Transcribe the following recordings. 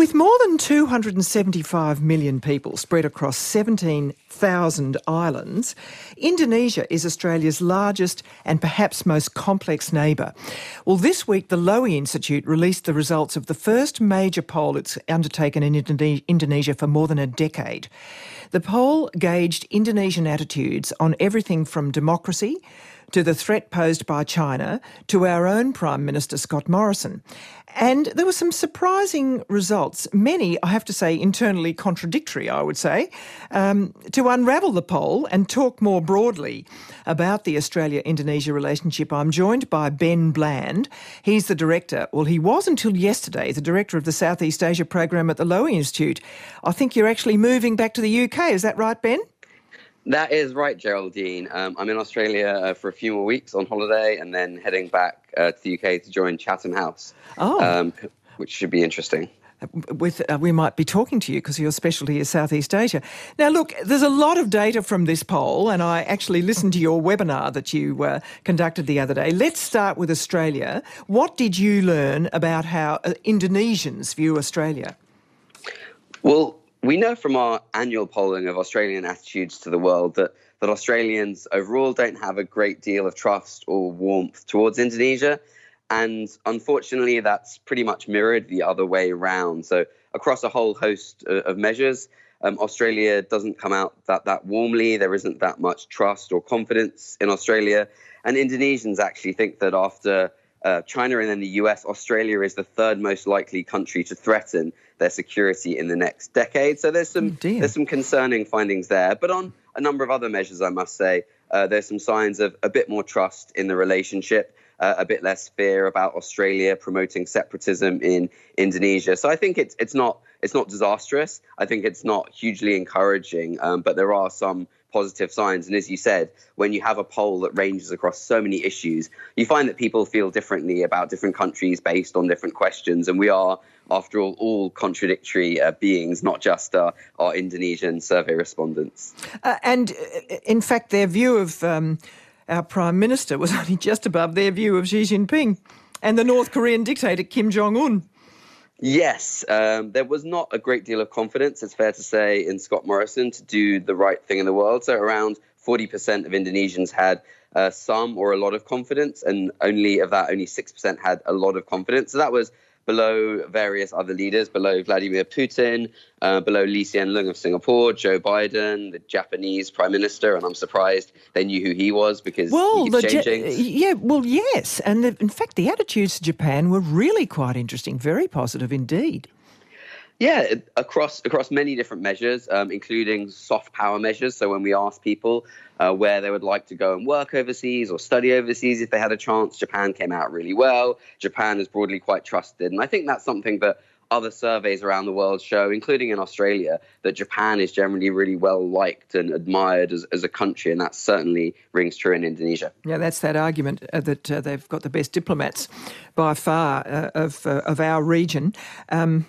With more than 275 million people spread across 17,000 islands, Indonesia is Australia's largest and perhaps most complex neighbour. Well, this week the Lowy Institute released the results of the first major poll it's undertaken in Indonesia for more than a decade. The poll gauged Indonesian attitudes on everything from democracy to the threat posed by China to our own Prime Minister Scott Morrison. And there were some surprising results, many, I have to say, internally contradictory, I would say. Um, to unravel the poll and talk more broadly about the Australia Indonesia relationship, I'm joined by Ben Bland. He's the director, well, he was until yesterday, the director of the Southeast Asia program at the Lowy Institute. I think you're actually moving back to the UK, is that right, Ben? That is right, Geraldine. Um, I'm in Australia uh, for a few more weeks on holiday and then heading back uh, to the UK to join Chatham House, oh. Um, which should be interesting. With, uh, we might be talking to you because your specialty is Southeast Asia. Now, look, there's a lot of data from this poll, and I actually listened to your webinar that you uh, conducted the other day. Let's start with Australia. What did you learn about how uh, Indonesians view Australia? Well, we know from our annual polling of Australian attitudes to the world that, that Australians overall don't have a great deal of trust or warmth towards Indonesia. And unfortunately, that's pretty much mirrored the other way around. So, across a whole host of measures, um, Australia doesn't come out that, that warmly. There isn't that much trust or confidence in Australia. And Indonesians actually think that after uh, China and then the US, Australia is the third most likely country to threaten their security in the next decade. So there's some oh there's some concerning findings there. But on a number of other measures, I must say, uh, there's some signs of a bit more trust in the relationship. Uh, a bit less fear about Australia promoting separatism in Indonesia. So I think it's it's not it's not disastrous. I think it's not hugely encouraging, um, but there are some positive signs. And as you said, when you have a poll that ranges across so many issues, you find that people feel differently about different countries based on different questions. And we are, after all, all contradictory uh, beings, not just uh, our Indonesian survey respondents. Uh, and uh, in fact, their view of um, our Prime Minister was only just above their view of Xi Jinping and the North Korean dictator Kim Jong un. Yes, um, there was not a great deal of confidence, it's fair to say, in Scott Morrison to do the right thing in the world. So around 40% of Indonesians had uh, some or a lot of confidence, and only of that, only 6% had a lot of confidence. So that was below various other leaders, below Vladimir Putin, uh, below Lee Hsien Loong of Singapore, Joe Biden, the Japanese prime minister, and I'm surprised they knew who he was because well, he keeps changing. yeah, well, yes, and the, in fact, the attitudes to Japan were really quite interesting, very positive indeed. Yeah, across across many different measures, um, including soft power measures. So when we ask people uh, where they would like to go and work overseas or study overseas if they had a chance, Japan came out really well. Japan is broadly quite trusted, and I think that's something that other surveys around the world show, including in Australia, that Japan is generally really well liked and admired as, as a country, and that certainly rings true in Indonesia. Yeah, that's that argument uh, that uh, they've got the best diplomats by far uh, of uh, of our region. Um,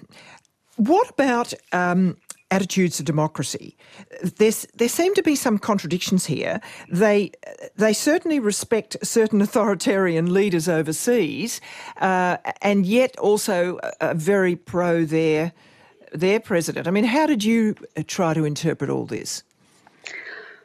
what about um, attitudes to democracy? There's, there seem to be some contradictions here. They, they certainly respect certain authoritarian leaders overseas, uh, and yet also are very pro their, their president. I mean, how did you try to interpret all this?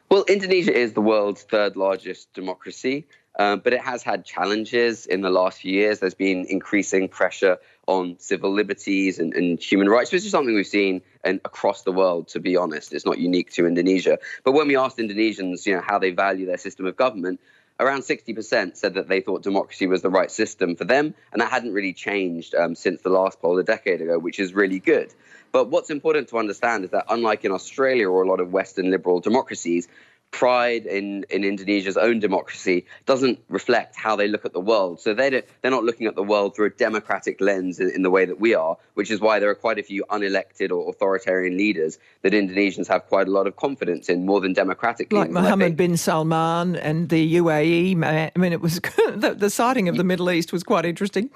Well, Indonesia is the world's third largest democracy. Um, but it has had challenges in the last few years. There's been increasing pressure on civil liberties and, and human rights, which is something we've seen and across the world, to be honest. It's not unique to Indonesia. But when we asked Indonesians, you know, how they value their system of government, around 60% said that they thought democracy was the right system for them, and that hadn't really changed um, since the last poll a decade ago, which is really good. But what's important to understand is that, unlike in Australia or a lot of Western liberal democracies, pride in, in Indonesia's own democracy doesn't reflect how they look at the world. So they they're not looking at the world through a democratic lens in, in, the way that we are, which is why there are quite a few unelected or authoritarian leaders that Indonesians have quite a lot of confidence in, more than democratic Like Mohammed bin Salman and the UAE. I mean, it was the, the sighting of the Middle East was quite interesting.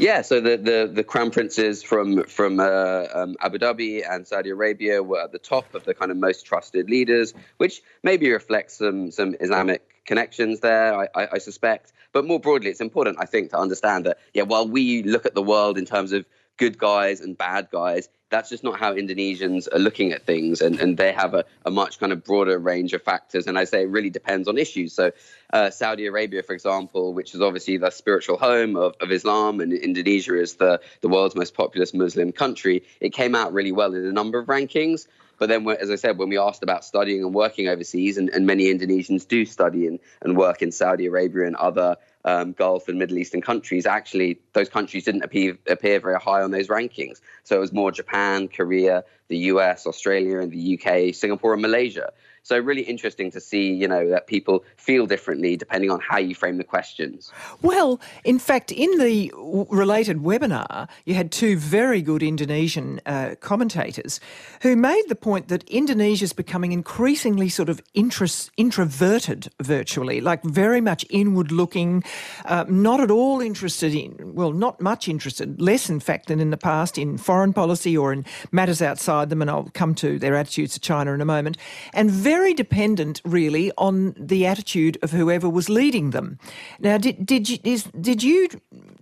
Yeah, so the, the, the crown princes from from uh, um, Abu Dhabi and Saudi Arabia were at the top of the kind of most trusted leaders, which maybe reflects some some Islamic connections there, I, I, I, suspect. But more broadly, it's important, I think, to understand that yeah, while we look at the world in terms of good guys and bad guys. That's just not how Indonesians are looking at things, and, and they have a, a much kind of broader range of factors. And I say it really depends on issues. So, uh, Saudi Arabia, for example, which is obviously the spiritual home of, of Islam, and Indonesia is the, the world's most populous Muslim country, it came out really well in a number of rankings. But then, as I said, when we asked about studying and working overseas, and, and many Indonesians do study and, and work in Saudi Arabia and other um, Gulf and Middle Eastern countries, actually, those countries didn't appear, appear very high on those rankings. So it was more Japan, Korea, the US, Australia, and the UK, Singapore, and Malaysia. So really interesting to see, you know, that people feel differently depending on how you frame the questions. Well, in fact, in the related webinar, you had two very good Indonesian uh, commentators who made the point that Indonesia is becoming increasingly sort of introverted virtually, like very much inward looking, uh, not at all interested in, well, not much interested, less in fact than in the past in foreign policy or in matters outside them. And I'll come to their attitudes to China in a moment. And very dependent, really, on the attitude of whoever was leading them. Now, did did you is, did you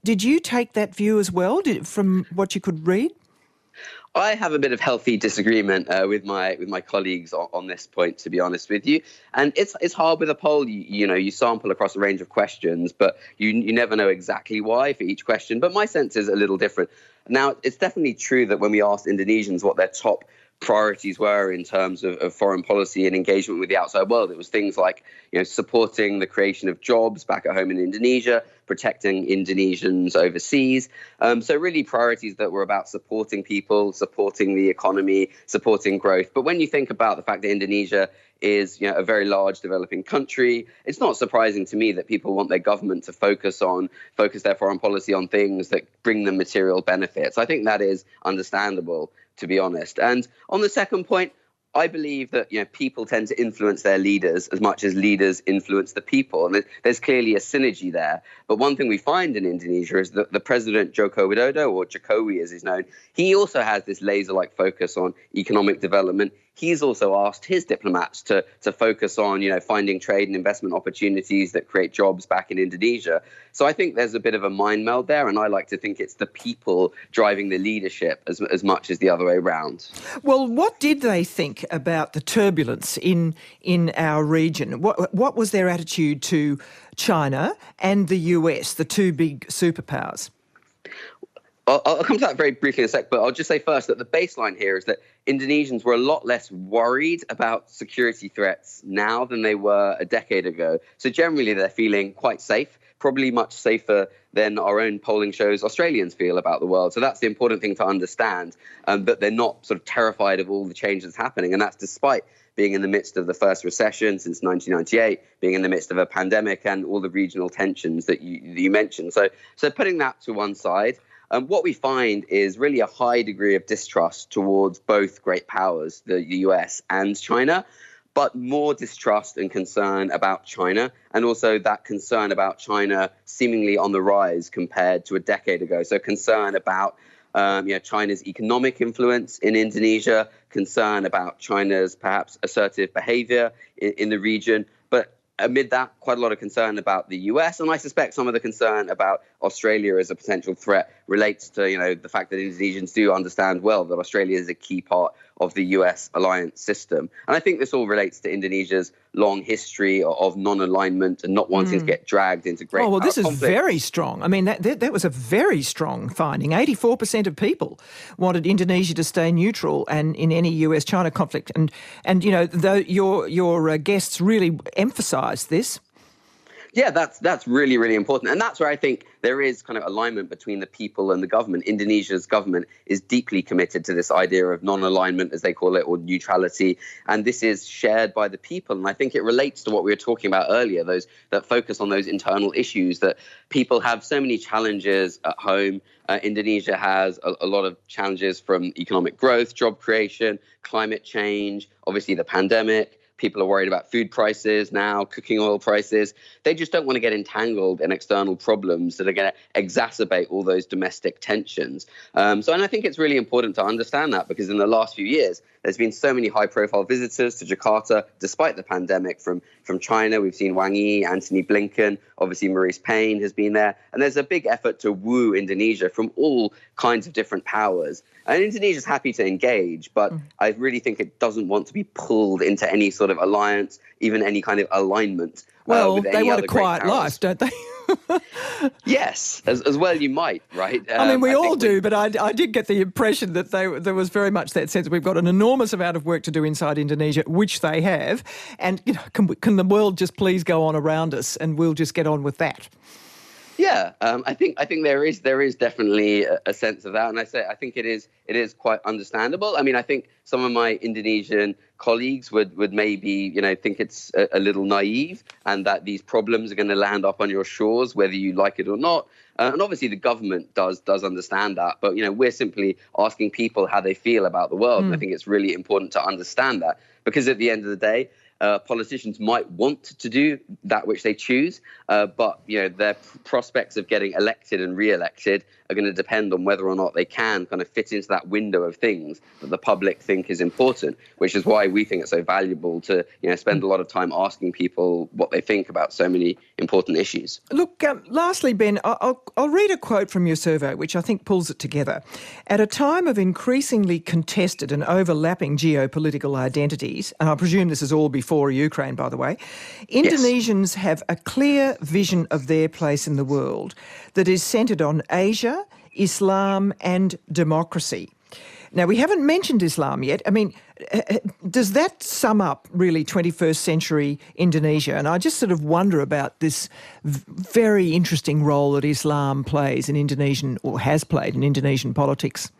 did you take that view as well did, from what you could read? I have a bit of healthy disagreement uh, with my with my colleagues on, on, this point, to be honest with you. And it's it's hard with a poll. You, you, know, you sample across a range of questions, but you you never know exactly why for each question. But my sense is a little different. Now, it's definitely true that when we asked Indonesians what their top priorities were in terms of, of, foreign policy and engagement with the outside world. It was things like, you know, supporting the creation of jobs back at home in Indonesia, protecting Indonesians overseas. Um, so really priorities that were about supporting people, supporting the economy, supporting growth. But when you think about the fact that Indonesia is you know, a very large developing country. It's not surprising to me that people want their government to focus on focus their foreign policy on things that bring them material benefits. I think that is understandable to be honest. And on the second point, I believe that you know people tend to influence their leaders as much as leaders influence the people, and there's clearly a synergy there. But one thing we find in Indonesia is that the president Joko Widodo, or Jokowi as he's known, he also has this laser-like focus on economic development he's also asked his diplomats to to focus on you know finding trade and investment opportunities that create jobs back in Indonesia. So I think there's a bit of a mind meld there, and I like to think it's the people driving the leadership as as much as the other way around. Well, what did they think about the turbulence in in our region? What what was their attitude to China and the US, the two big superpowers? I'll, I'll, come to that very briefly in a sec, but I'll just say first that the baseline here is that Indonesians were a lot less worried about security threats now than they were a decade ago. So generally, they're feeling quite safe, probably much safer than our own polling shows Australians feel about the world. So that's the important thing to understand, um, that they're not sort of terrified of all the changes happening. And that's despite being in the midst of the first recession since 1998, being in the midst of a pandemic, and all the regional tensions that you, that you mentioned. So, so putting that to one side, um, what we find is really a high degree of distrust towards both great powers, the US and China, but more distrust and concern about China, and also that concern about China seemingly on the rise compared to a decade ago. So, concern about um, you know, China's economic influence in Indonesia, concern about China's perhaps assertive behavior in, in the region, amid that, quite a lot of concern about the US, and I suspect some of the concern about Australia as a potential threat relates to you know the fact that Indonesians do understand well that Australia is a key part of the US alliance system, and I think this all relates to Indonesia's long history of non-alignment and not wanting mm. to get dragged into great. Oh well, this is conflict. very strong. I mean, that, that, that was a very strong finding. Eighty-four percent of people wanted Indonesia to stay neutral and in any US-China conflict, and and you know, though your your uh, guests really emphasised this. Yeah, that's that's really really important, and that's where I think there is kind of alignment between the people and the government. Indonesia's government is deeply committed to this idea of non-alignment, as they call it, or neutrality, and this is shared by the people. And I think it relates to what we were talking about earlier: those that focus on those internal issues that people have so many challenges at home. Uh, Indonesia has a, a lot of challenges from economic growth, job creation, climate change, obviously the pandemic people are worried about food prices now, cooking oil prices. They just don't want to get entangled in external problems that are going to exacerbate all those domestic tensions. Um, so, and I think it's really important to understand that because in the last few years, there's been so many high-profile visitors to Jakarta, despite the pandemic, from from China. We've seen Wang Yi, Antony Blinken, obviously Marise Payne has been there, and there's a big effort to woo Indonesia from all kinds of different powers. And Indonesia's happy to engage, but mm. I really think it doesn't want to be pulled into any sort of alliance, even any kind of alignment. Uh, well, uh, they want a quiet life, don't they? yes, as, as well you might, right? Um, I mean, we I all do, we... but I, I did get the impression that they, there was very much that sense we've got an enormous amount of work to do inside Indonesia, which they have, and you know, can, can the world just please go on around us, and we'll just get on with that. Yeah, um, I think I think there is there is definitely a, a, sense of that, and I say I think it is it is quite understandable. I mean, I think some of my Indonesian colleagues would would maybe you know think it's a, a little naive, and that these problems are going to land up on your shores whether you like it or not. Uh, and obviously, the government does does understand that, but you know we're simply asking people how they feel about the world, mm. and I hmm. think it's really important to understand that because at the end of the day, uh, politicians might want to do that which they choose, uh, but you know their prospects of getting elected and re-elected are going to depend on whether or not they can kind of fit into that window of things that the public think is important. Which is why we think it's so valuable to you know spend a lot of time asking people what they think about so many important issues. Look, um, lastly, Ben, I'll, I'll read a quote from your survey, which I think pulls it together. At a time of increasingly contested and overlapping geopolitical identities, and I presume this is all before Ukraine, by the way, Indonesians yes. have a clear vision of their place in the world that is centred on Asia, Islam, and democracy. Now, we haven't mentioned Islam yet. I mean, does that sum up really 21st century Indonesia? And I just sort of wonder about this very interesting role that Islam plays in Indonesian, or has played in Indonesian politics.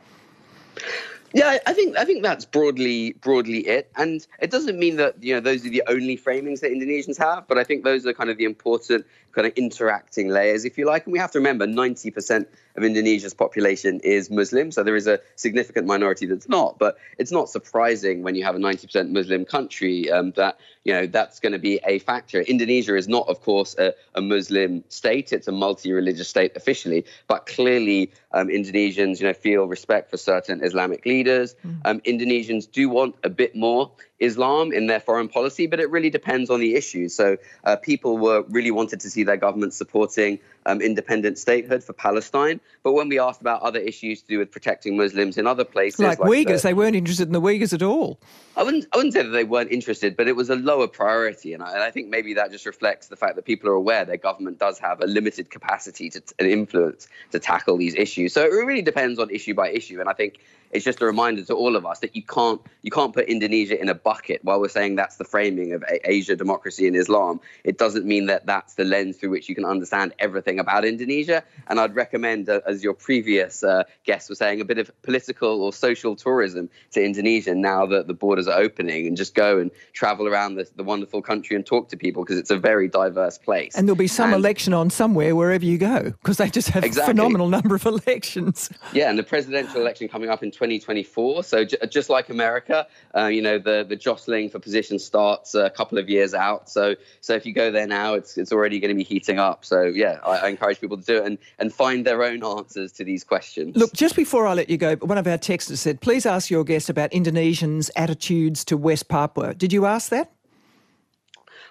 Yeah, I think I think that's broadly broadly it, and it doesn't mean that you know those are the only framings that Indonesians have, but I think those are kind of the important kind of interacting layers, if you like. And we have to remember, ninety percent of Indonesia's population is Muslim, so there is a significant minority that's not. But it's not surprising when you have a 90% Muslim country um, that you know that's going to be a factor. Indonesia is not, of course, a, a Muslim state; it's a multi-religious state officially. But clearly, um, Indonesians, you know, feel respect for certain Islamic leaders. Mm. Um, Indonesians do want a bit more Islam in their foreign policy, but it really depends on the issue. So uh, people were really wanted to see their government supporting um, independent statehood for Palestine. But when we asked about other issues to do with protecting Muslims in other places, like, like Uyghurs, the, they weren't interested in the Uyghurs at all. I wouldn't, I wouldn't say that they weren't interested, but it was a lower priority, and I, and I think maybe that just reflects the fact that people are aware their government does have a limited capacity to an influence to tackle these issues. So it really depends on issue by issue, and I think it's just a reminder to all of us that you can't you can't put Indonesia in a bucket while we're saying that's the framing of Asia democracy and Islam. It doesn't mean that that's the lens through which you can understand everything about Indonesia. And I'd recommend, uh, as your previous uh, guest was saying, a bit of political or social tourism to Indonesia now that the borders are opening, and just go and travel around the, the wonderful country and talk to people because it's a very diverse place. And there'll be some and, election on somewhere wherever you go because they just have exactly. a phenomenal number of elections. Yeah, and the presidential election coming up in 2024. So j- just like America, uh, you know, the, the jostling for position starts a couple of years out. So so if you go there now, it's it's already going to be heating up. So yeah, I, I, encourage people to do it and, and find their own answers to these questions. Look, just before I let you go, one of our texters said, please ask your guest about Indonesians' attitudes to West Papua. Did you ask that?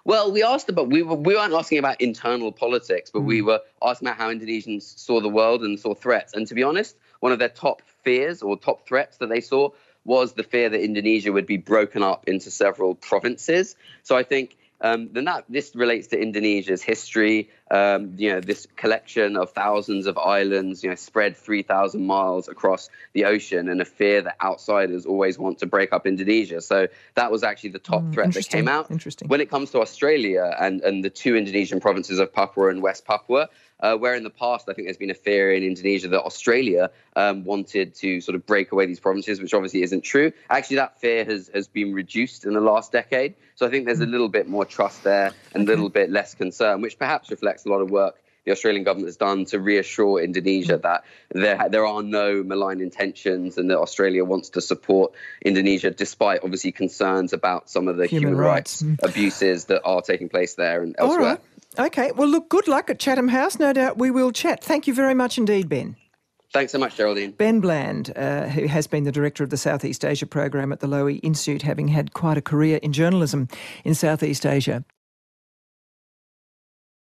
Well, we asked about we were, we weren't asking about internal politics, but mm. we were asking about how Indonesians saw the world and saw threats. And to be honest, one of their top fears or top threats that they saw was the fear that Indonesia would be broken up into several provinces. So I think um, then that this relates to Indonesia's history. Um, you know, this collection of thousands of islands, you know, spread 3,000 miles across the ocean, and a fear that outsiders always want to break up Indonesia. So that was actually the top mm, threat that came out. Interesting. When it comes to Australia and, and the two Indonesian provinces of Papua and West Papua, uh, where in the past I think there's been a fear in Indonesia that Australia um, wanted to sort of break away these provinces, which obviously isn't true. Actually, that fear has has been reduced in the last decade. So I think there's a little bit more trust there and a little bit less concern, which perhaps reflects a lot of work the Australian government has done to reassure Indonesia that there there are no malign intentions and that Australia wants to support Indonesia despite obviously concerns about some of the human, human rights, rights mm. abuses that are taking place there and elsewhere. All right. Okay. Well, look, good luck at Chatham House. No doubt we will chat. Thank you very much indeed, Ben. Thanks so much, Geraldine. Ben Bland, uh, who has been the director of the Southeast Asia program at the Lowy Institute, having had quite a career in journalism in Southeast Asia.